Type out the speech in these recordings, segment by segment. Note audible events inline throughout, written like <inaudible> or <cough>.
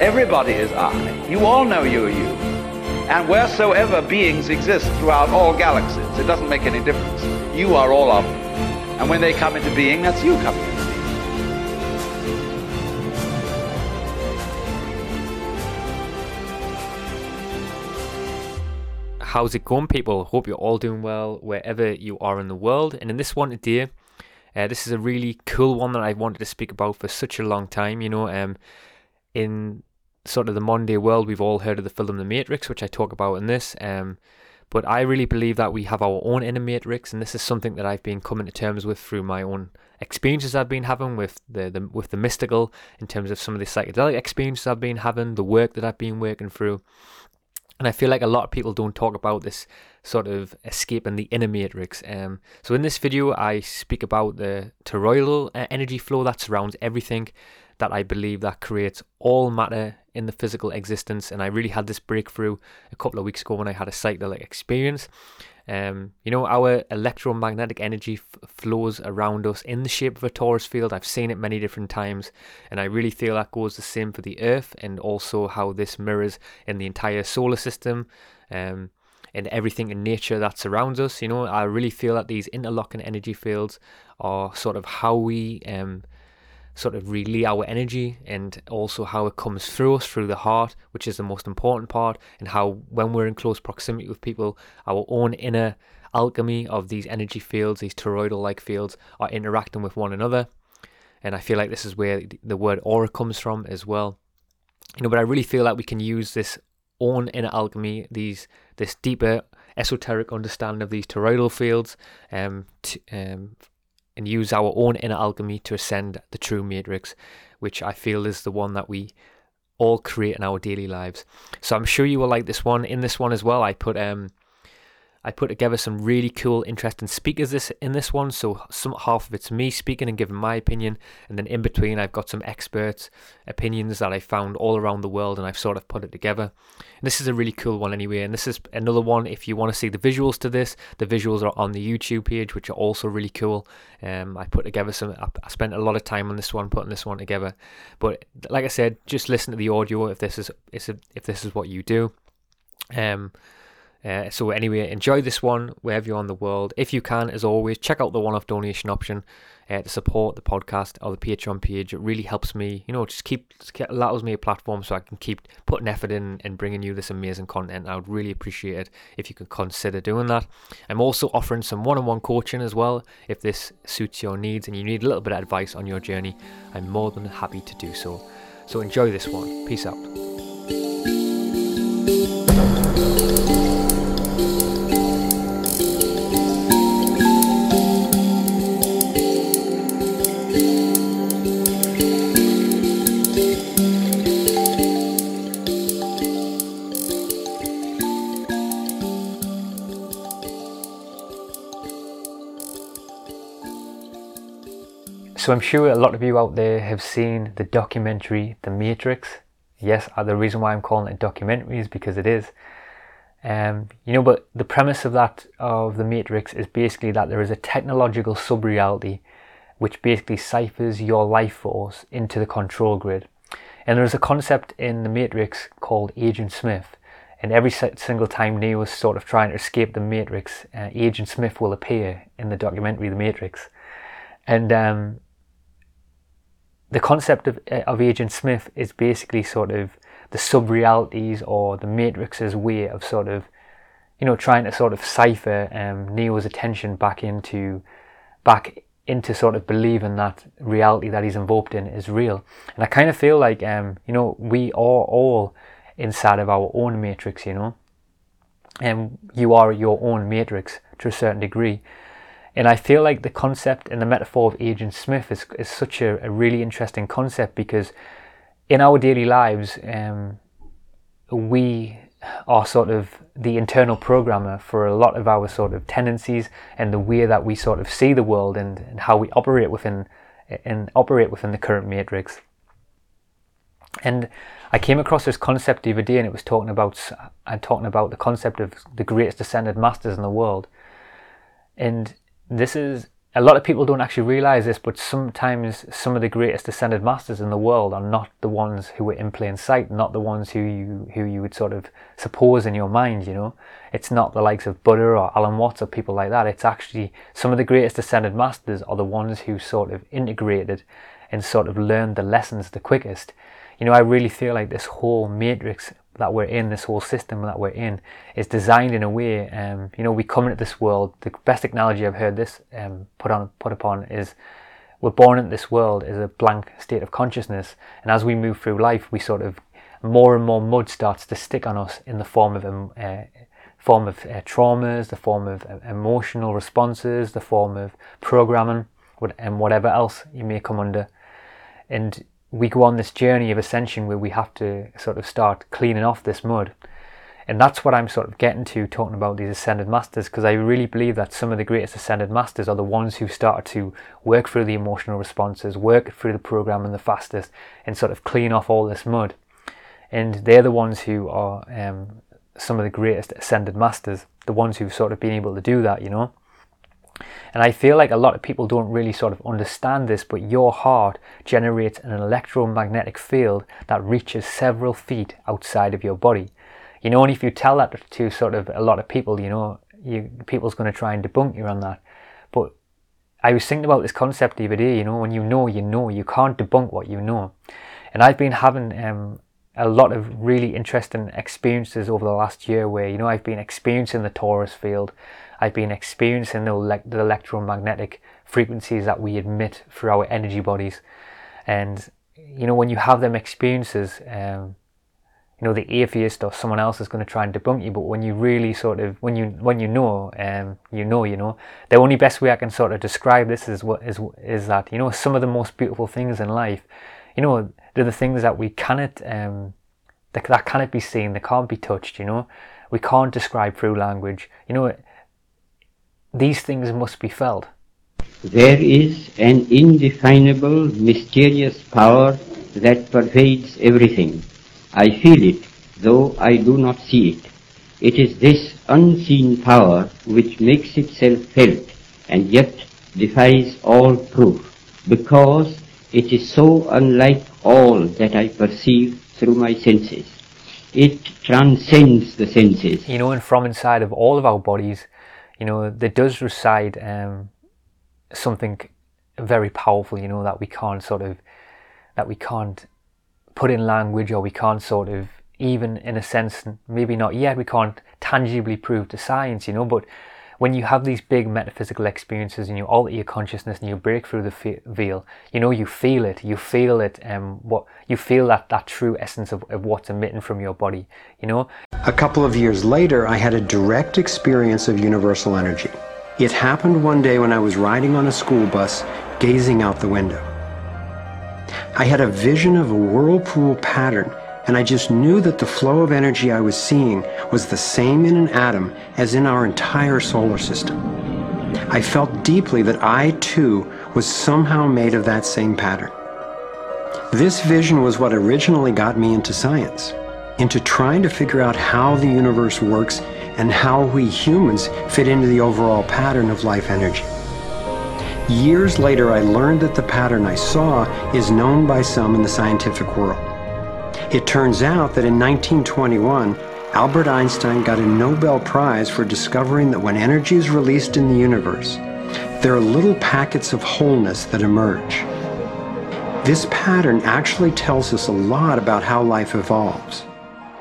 Everybody is I. You all know you're you. And wheresoever beings exist throughout all galaxies, it doesn't make any difference. You are all of them. And when they come into being, that's you coming into being. How's it going, people? Hope you're all doing well wherever you are in the world. And in this one today, uh, this is a really cool one that I've wanted to speak about for such a long time. You know, um, in sort of the modern day world, we've all heard of the film The Matrix, which I talk about in this. Um, but I really believe that we have our own inner matrix, and this is something that I've been coming to terms with through my own experiences I've been having with the, the with the mystical, in terms of some of the psychedelic experiences I've been having, the work that I've been working through. And I feel like a lot of people don't talk about this sort of escape escaping the inner matrix. Um, so in this video, I speak about the toroidal uh, energy flow that surrounds everything that I believe that creates all matter in the physical existence. And I really had this breakthrough a couple of weeks ago when I had a psychedelic experience. Um, you know, our electromagnetic energy f- flows around us in the shape of a torus field. I've seen it many different times, and I really feel that goes the same for the Earth, and also how this mirrors in the entire solar system. Um, and everything in nature that surrounds us, you know, I really feel that these interlocking energy fields are sort of how we um, sort of relay our energy and also how it comes through us through the heart, which is the most important part, and how when we're in close proximity with people, our own inner alchemy of these energy fields, these toroidal like fields, are interacting with one another. And I feel like this is where the word aura comes from as well. You know, but I really feel like we can use this own inner alchemy, these this deeper esoteric understanding of these toroidal fields, um, um, and use our own inner alchemy to ascend the true matrix, which I feel is the one that we all create in our daily lives. So I'm sure you will like this one. In this one as well, I put um I put together some really cool, interesting speakers this in this one. So some half of it's me speaking and giving my opinion, and then in between I've got some experts' opinions that I found all around the world, and I've sort of put it together. And this is a really cool one anyway, and this is another one. If you want to see the visuals to this, the visuals are on the YouTube page, which are also really cool. Um, I put together some. I spent a lot of time on this one, putting this one together. But like I said, just listen to the audio if this is if this is what you do. Um, uh, so anyway, enjoy this one wherever you're on the world. If you can, as always, check out the one-off donation option uh, to support the podcast or the Patreon page. It really helps me, you know, just keep allows me a platform so I can keep putting effort in and bringing you this amazing content. I would really appreciate it if you could consider doing that. I'm also offering some one-on-one coaching as well. If this suits your needs and you need a little bit of advice on your journey, I'm more than happy to do so. So enjoy this one. Peace out. So I'm sure a lot of you out there have seen the documentary The Matrix. Yes, the reason why I'm calling it documentary is because it is. Um, you know, but the premise of that of The Matrix is basically that there is a technological sub-reality which basically ciphers your life force into the control grid. And there is a concept in The Matrix called Agent Smith. And every single time Neo is sort of trying to escape the Matrix, uh, Agent Smith will appear in the documentary The Matrix. And um, the concept of, uh, of Agent Smith is basically sort of the sub realities or the Matrix's way of sort of, you know, trying to sort of cipher um, Neo's attention back into, back into sort of believing that reality that he's involved in is real. And I kind of feel like, um, you know, we are all inside of our own matrix, you know, and you are your own matrix to a certain degree. And I feel like the concept and the metaphor of Agent Smith is, is such a, a really interesting concept because in our daily lives, um, we are sort of the internal programmer for a lot of our sort of tendencies and the way that we sort of see the world and, and how we operate within and operate within the current matrix. And I came across this concept the other day, and it was talking about and talking about the concept of the greatest ascended masters in the world. And this is a lot of people don't actually realize this, but sometimes some of the greatest ascended masters in the world are not the ones who are in plain sight, not the ones who you who you would sort of suppose in your mind. You know, it's not the likes of Buddha or Alan Watts or people like that. It's actually some of the greatest ascended masters are the ones who sort of integrated and sort of learned the lessons the quickest. You know, I really feel like this whole matrix that we're in, this whole system that we're in, is designed in a way. Um, you know, we come into this world. The best analogy I've heard this um, put on put upon is we're born into this world as a blank state of consciousness, and as we move through life, we sort of more and more mud starts to stick on us in the form of uh, form of uh, traumas, the form of uh, emotional responses, the form of programming, and whatever else you may come under. And we go on this journey of ascension where we have to sort of start cleaning off this mud. And that's what I'm sort of getting to talking about these ascended masters because I really believe that some of the greatest ascended masters are the ones who started to work through the emotional responses, work through the programming the fastest, and sort of clean off all this mud. And they're the ones who are um, some of the greatest ascended masters, the ones who've sort of been able to do that, you know. And I feel like a lot of people don't really sort of understand this, but your heart generates an electromagnetic field that reaches several feet outside of your body. You know, and if you tell that to sort of a lot of people, you know, you, people's going to try and debunk you on that. But I was thinking about this concept the other day, you know, when you know, you know, you can't debunk what you know. And I've been having um, a lot of really interesting experiences over the last year where, you know, I've been experiencing the torus field. I've been experiencing the, ele- the electromagnetic frequencies that we emit through our energy bodies. And, you know, when you have them experiences, um, you know, the atheist or someone else is going to try and debunk you. But when you really sort of, when you, when you know, um, you know, you know, the only best way I can sort of describe this is what is, is that, you know, some of the most beautiful things in life, you know, they're the things that we cannot, um, that, that cannot be seen, they can't be touched, you know, we can't describe through language, you know, these things must be felt. There is an indefinable, mysterious power that pervades everything. I feel it, though I do not see it. It is this unseen power which makes itself felt and yet defies all proof, because it is so unlike all that I perceive through my senses. It transcends the senses. You know, and from inside of all of our bodies, you know, there does reside um, something very powerful, you know, that we can't sort of, that we can't put in language or we can't sort of, even in a sense, maybe not yet, we can't tangibly prove to science, you know, but when you have these big metaphysical experiences and you alter your consciousness and you break through the veil, you know, you feel it, you feel it, um, what you feel that that true essence of, of what's emitting from your body, you know. A couple of years later, I had a direct experience of universal energy. It happened one day when I was riding on a school bus, gazing out the window. I had a vision of a whirlpool pattern and I just knew that the flow of energy I was seeing was the same in an atom as in our entire solar system. I felt deeply that I too was somehow made of that same pattern. This vision was what originally got me into science, into trying to figure out how the universe works and how we humans fit into the overall pattern of life energy. Years later, I learned that the pattern I saw is known by some in the scientific world. It turns out that in 1921, Albert Einstein got a Nobel Prize for discovering that when energy is released in the universe, there are little packets of wholeness that emerge. This pattern actually tells us a lot about how life evolves.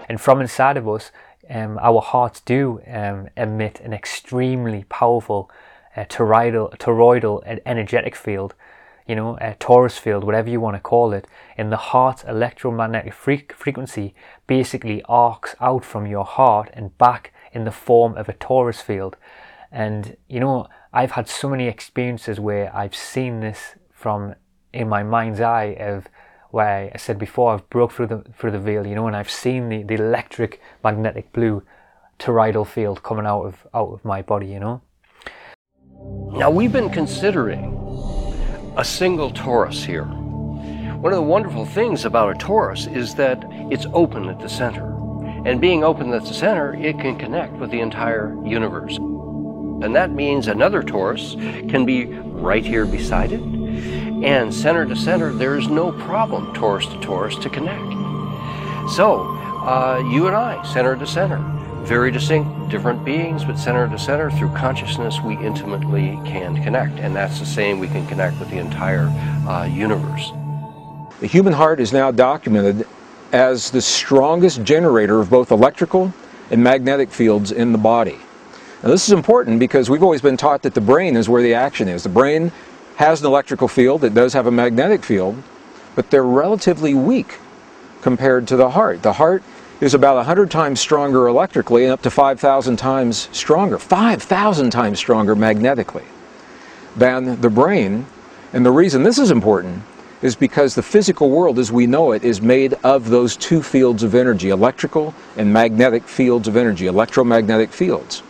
And from inside of us, um, our hearts do um, emit an extremely powerful uh, toroidal, toroidal energetic field you know, a torus field, whatever you want to call it, in the heart's electromagnetic frequency basically arcs out from your heart and back in the form of a torus field. And, you know, I've had so many experiences where I've seen this from in my mind's eye of where I said before I've broke through the through the veil, you know, and I've seen the, the electric magnetic blue toroidal field coming out of out of my body, you know. Now we've been considering a single torus here. One of the wonderful things about a torus is that it's open at the center. And being open at the center, it can connect with the entire universe. And that means another torus can be right here beside it. And center to center, there is no problem, torus to torus, to connect. So, uh, you and I, center to center, very distinct, different beings, but center to center, through consciousness, we intimately can connect. And that's the same, we can connect with the entire uh, universe. The human heart is now documented as the strongest generator of both electrical and magnetic fields in the body. Now, this is important because we've always been taught that the brain is where the action is. The brain has an electrical field, it does have a magnetic field, but they're relatively weak compared to the heart. The heart is about 100 times stronger electrically and up to 5,000 times stronger, 5,000 times stronger magnetically than the brain. And the reason this is important is because the physical world as we know it is made of those two fields of energy, electrical and magnetic fields of energy, electromagnetic fields.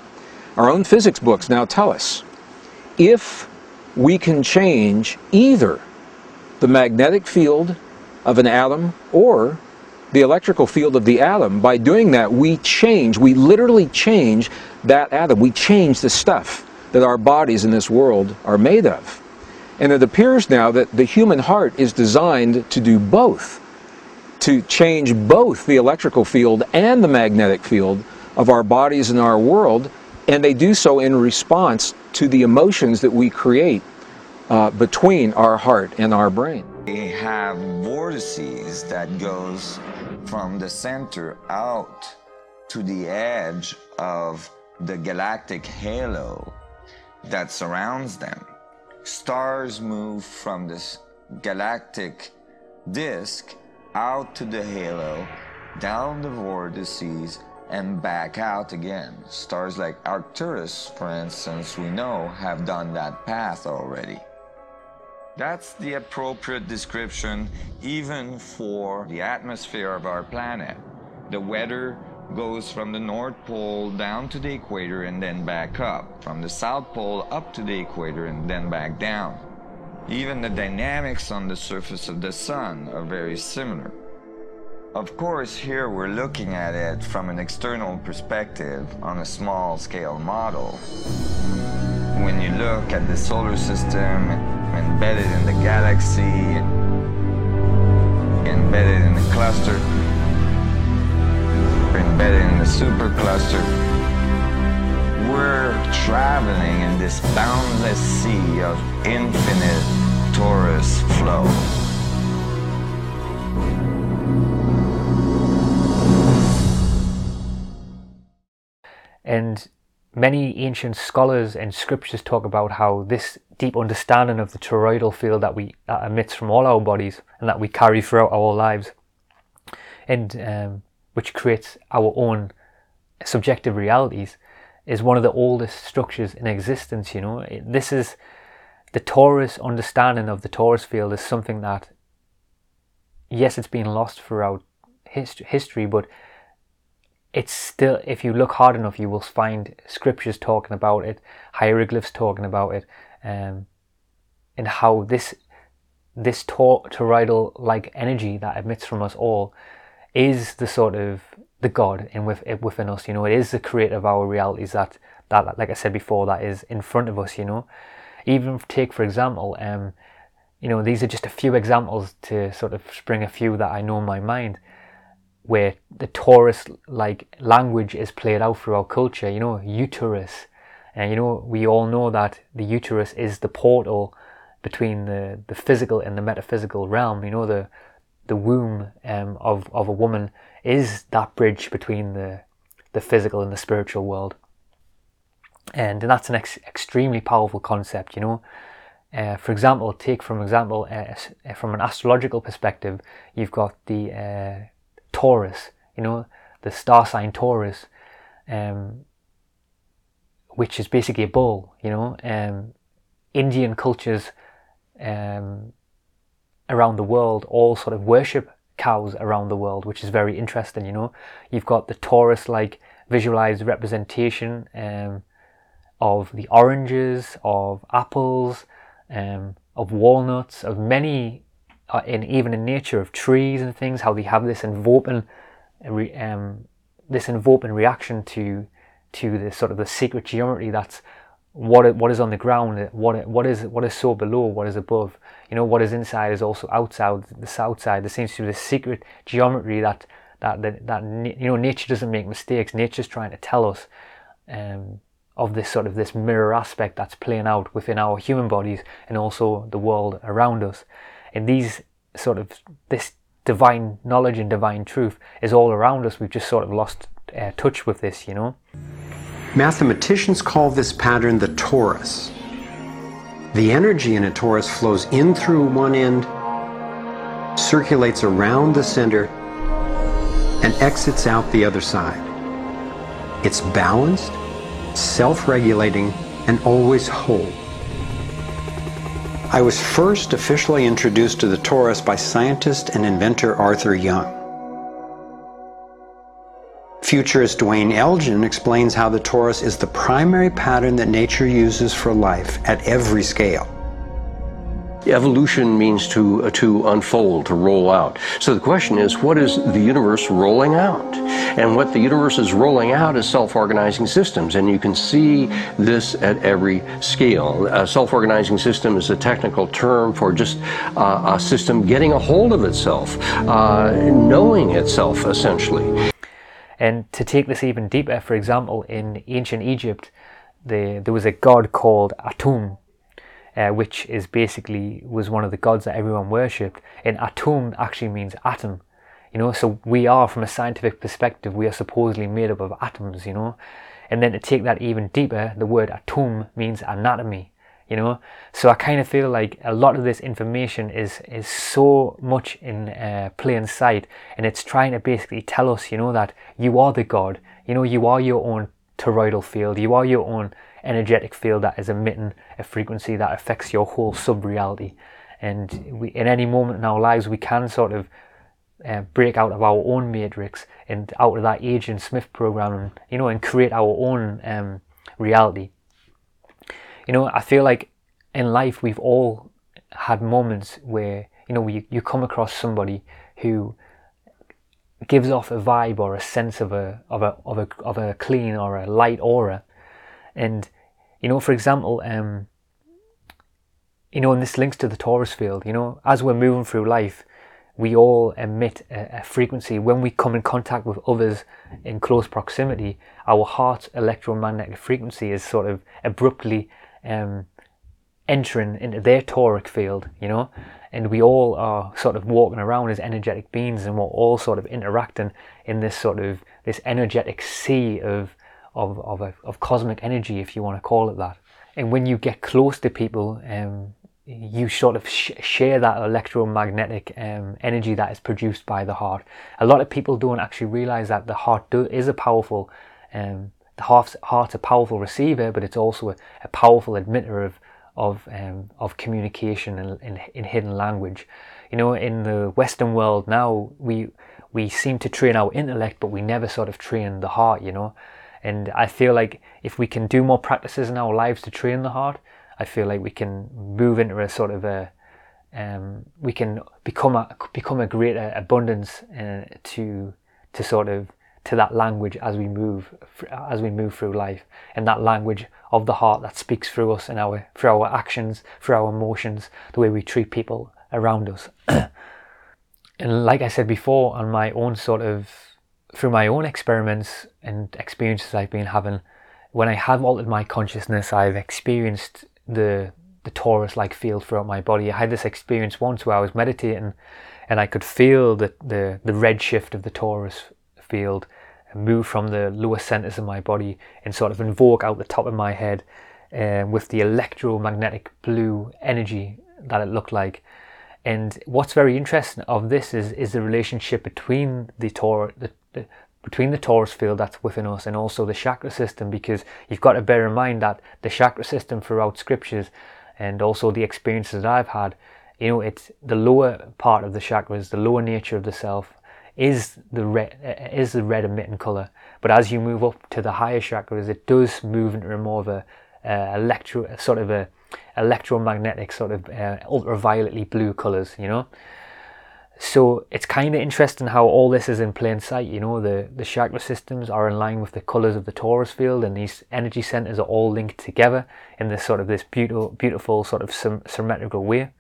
Our own physics books now tell us if we can change either the magnetic field of an atom or the electrical field of the atom, by doing that, we change, we literally change that atom. We change the stuff that our bodies in this world are made of. And it appears now that the human heart is designed to do both, to change both the electrical field and the magnetic field of our bodies and our world, and they do so in response to the emotions that we create uh, between our heart and our brain. We have vortices that goes from the center out to the edge of the galactic halo that surrounds them. Stars move from this galactic disk out to the halo, down the vortices, and back out again. Stars like Arcturus, for instance, we know have done that path already. That's the appropriate description even for the atmosphere of our planet. The weather goes from the North Pole down to the equator and then back up, from the South Pole up to the equator and then back down. Even the dynamics on the surface of the Sun are very similar. Of course, here we're looking at it from an external perspective on a small scale model. When you look at the solar system embedded in the galaxy, embedded in the cluster, embedded in the supercluster, we're traveling in this boundless sea of infinite torus flow. And many ancient scholars and scriptures talk about how this deep understanding of the toroidal field that we that emits from all our bodies and that we carry throughout our lives, and um, which creates our own subjective realities, is one of the oldest structures in existence. You know, this is the torus understanding of the torus field is something that, yes, it's been lost throughout hist- history, but it's still if you look hard enough you will find scriptures talking about it hieroglyphs talking about it um, and how this this toroidal like energy that emits from us all is the sort of the god in with, within us you know? It is the creator of our realities that that like i said before that is in front of us you know? Even take for example um you know these are just a few examples to sort of spring a few that i know in my mind where the torus like language is played out through our culture you know? Uterus and you know we all know that the uterus is the portal between the, the physical and the metaphysical realm. You know the the womb um, of, of a woman is that bridge between the the physical and the spiritual world. And, that's an ex- extremely powerful concept you know. Uh, for example take from example uh, from an astrological perspective you've got the uh, Taurus, you know, the star sign Taurus, um, which is basically a bull, you know. Um, Indian cultures um, around the world all sort of worship cows around the world, which is very interesting. You know, you've got the torus-like visualized representation um, of the oranges, of apples, um, of walnuts, of many, uh, in even in nature, of trees and things. How they have this invoking, um, this invoking reaction to to the sort of the secret geometry that's what what is on the ground, what what is what is so below, what is above. You know, what is inside is also outside. The outside. There seems to be this secret geometry that that that, that you know nature doesn't make mistakes. Nature's trying to tell us um, of this sort of this mirror aspect that's playing out within our human bodies and also the world around us. And these sort of this divine knowledge and divine truth is all around us. We've just sort of lost uh, touch with this, you know. Mathematicians call this pattern the torus. The energy in a torus flows in through one end, circulates around the center, and exits out the other side. It's balanced, self-regulating, and always whole. I was first officially introduced to the torus by scientist and inventor Arthur Young. Futurist Duane Elgin explains how the torus is the primary pattern that nature uses for life at every scale. Evolution means to, uh, to unfold, to roll out. So the question is, what is the universe rolling out? And what the universe is rolling out is self-organizing systems. And you can see this at every scale. A self-organizing system is a technical term for just uh, a system getting a hold of itself, uh, knowing itself, essentially. And to take this even deeper, for example, in ancient Egypt, the, there was a god called Atum, uh, which is basically was one of the gods that everyone worshipped. And Atum actually means atom, you know. So we are, from a scientific perspective, we are supposedly made up of atoms, you know. And then to take that even deeper, the word atum means anatomy, you know? So i kind of feel like a lot of this information is is so much in uh, plain sight and it's trying to basically tell us you know that you are the god. You know you are your own toroidal field. You are your own energetic field that is emitting a frequency that affects your whole sub-reality. And we, in any moment in our lives we can sort of uh, break out of our own matrix and out of that agent smith program and you know and create our own um, reality you know, I feel like in life we've all had moments where, you know, you, you come across somebody who gives off a vibe or a sense of a of a of a of a clean or a light aura. And, you know, for example, um, you know, and this links to the torus field, you know, as we're moving through life, we all emit a, a, frequency. When we come in contact with others in close proximity, our heart's electromagnetic frequency is sort of abruptly um, entering into their toric field, you know, and we all are sort of walking around as energetic beings, and we're all sort of interacting in this sort of this energetic sea of of of, a, of cosmic energy, if you want to call it that. And when you get close to people, um, you sort of sh- share that electromagnetic um, energy that is produced by the heart. A lot of people don't actually realize that the heart do- is a powerful um, the heart's, a powerful receiver, but it's also a, a powerful emitter of of um, of communication in, in, in hidden language. You know, in the Western world now, we we seem to train our intellect, but we never sort of train the heart. You know, and I feel like if we can do more practices in our lives to train the heart, I feel like we can move into a sort of a um, we can become a become a greater abundance uh, to to sort of to that language as we move as we move through life and that language of the heart that speaks through us and our through our actions through our emotions the way we treat people around us. <clears throat> And like i said before on my own sort of through my own experiments and experiences i've been having when i have altered my consciousness i've experienced the the torus like field throughout my body. I had this experience once where i was meditating and i could feel the the, the red shift of the torus field move from the lower centers of my body and sort of invoke out the top of my head um, with the electromagnetic blue energy that it looked like. And what's very interesting of this is is the relationship between the Tor the, the between the torus field that's within us and also the chakra system because you've got to bear in mind that the chakra system throughout scriptures and also the experiences that I've had you know, it's the lower part of the chakras, the lower nature of the self is the red is the red emitting color. But as you move up to the higher chakras, it does move into more of a uh, electro sort of a electromagnetic sort of uh, ultravioletly blue colors. You know. So it's kind of interesting how all this is in plain sight. You know, the, the chakra systems are in line with the colors of the torus field, and these energy centers are all linked together in this sort of this beautiful, beautiful sort of symmetrical way.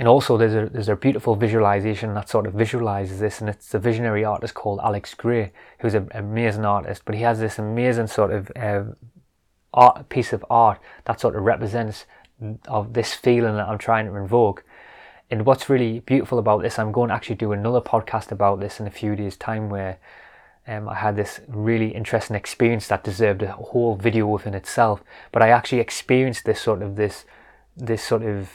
And also, there's a there's a beautiful visualization that sort of visualizes this, and it's a visionary artist called Alex Grey, who's an amazing artist. But he has this amazing sort of uh, art piece of art that sort of represents of this feeling that I'm trying to invoke and what's really beautiful about this, I'm going to actually do another podcast about this in a few days' time where um, I had this really interesting experience that deserved a whole video within itself. But I actually experienced this sort of this this sort of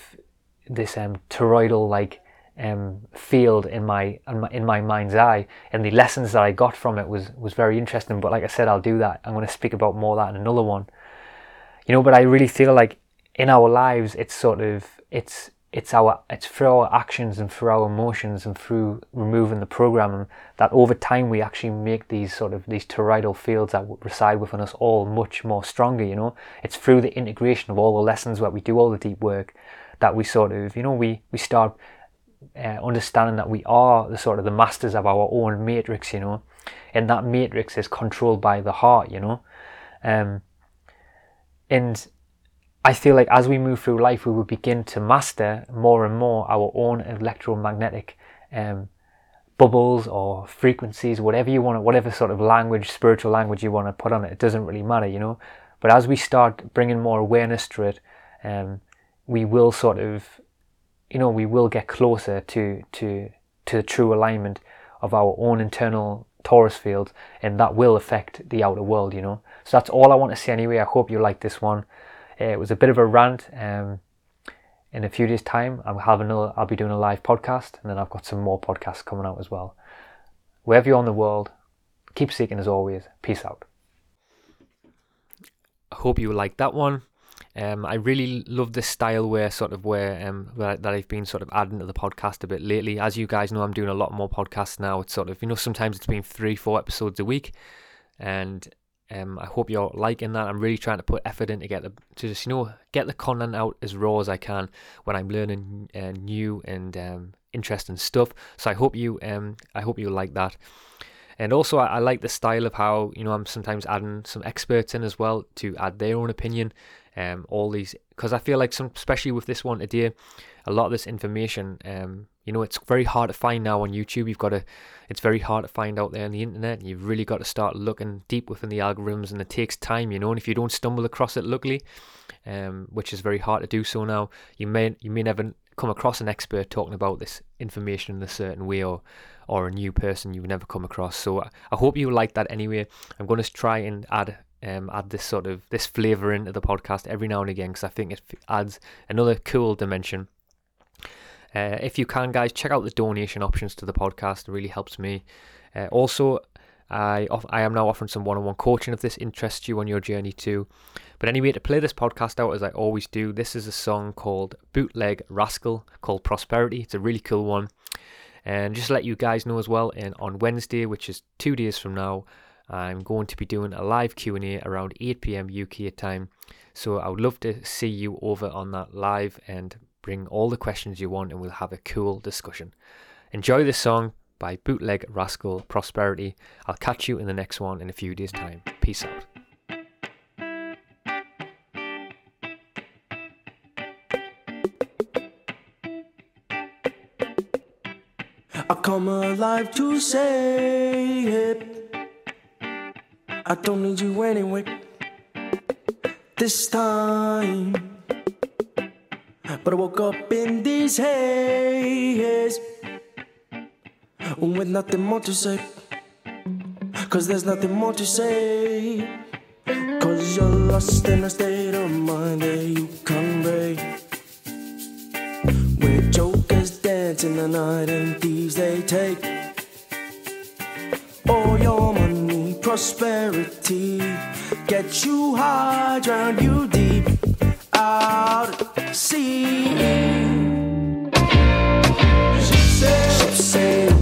this um, toroidal like um, field in my, in my in my mind's eye, and the lessons that I got from it was was very interesting. But like I said, I'll do that. I'm going to speak about more that in another one. You know, but I really feel like in our lives, it's sort of it's it's our it's through our actions and through our emotions and through removing the programming that over time we actually make these sort of these toroidal fields that reside within us all much more stronger you know it's through the integration of all the lessons where we do all the deep work that we sort of you know we we start uh, understanding that we are the sort of the masters of our own matrix you know and that matrix is controlled by the heart you know um and I feel like as we move through life, we will begin to master more and more our own electromagnetic um, bubbles or frequencies, whatever you want, whatever sort of language, spiritual language you want to put on it. It doesn't really matter, you know. But as we start bringing more awareness to it, um, we will sort of, you know, we will get closer to to to the true alignment of our own internal torus field, and that will affect the outer world, you know. So that's all I want to say anyway. I hope you like this one. Uh, it was a bit of a rant. Um, in a few days' time, I'll have another. I'll be doing a live podcast, and then I've got some more podcasts coming out as well. Wherever you're in the world, keep seeking as always. Peace out. I hope you like that one. Um, I really love this style where sort of where um that, that I've been sort of adding to the podcast a bit lately. As you guys know, I'm doing a lot more podcasts now. It's sort of you know sometimes it's been three, four episodes a week, and um, I hope you're liking that. I'm really trying to put effort in to get the to just you know get the content out as raw as I can when I'm learning uh, new and um, interesting stuff. So I hope you um I hope you like that. And also I, I like the style of how you know I'm sometimes adding some experts in as well to add their own opinion. Um, all these because I feel like some especially with this one today, a lot of this information um you know, it's very hard to find now on YouTube. You've got to, it's very hard to find out there on the internet. You've really got to start looking deep within the algorithms, and it takes time, you know. And if you don't stumble across it, luckily, um, which is very hard to do so now, you may you may never come across an expert talking about this information in a certain way, or or a new person you've never come across. So I hope you like that anyway. I'm going to try and add um, add this sort of this flavor into the podcast every now and again because I think it adds another cool dimension uh, if you can, guys, check out the donation options to the podcast. It really helps me. Uh, also, I off- I am now offering some one-on-one coaching if this interests you on your journey too. But anyway, to play this podcast out as I always do, this is a song called Bootleg Rascal called Prosperity. It's a really cool one. And just let you guys know as well, and on Wednesday, which is two days from now, I'm going to be doing a live Q&A around 8 p.m. UK time. So I would love to see you over on that live and Bring all the questions you want and we'll have a cool discussion. Enjoy this song by Bootleg Rascal Prosperity. I'll catch you in the next one in a few days' time. Peace out. I come alive to say it. I don't need you anyway. This time. But I woke up in this haze with nothing more to say. Cause there's nothing more to say. Cause you're lost in a state of mind that you convey. Where jokers dance in the night and thieves they take. prosperity. Get you high, drown you deep out at sea. She sails.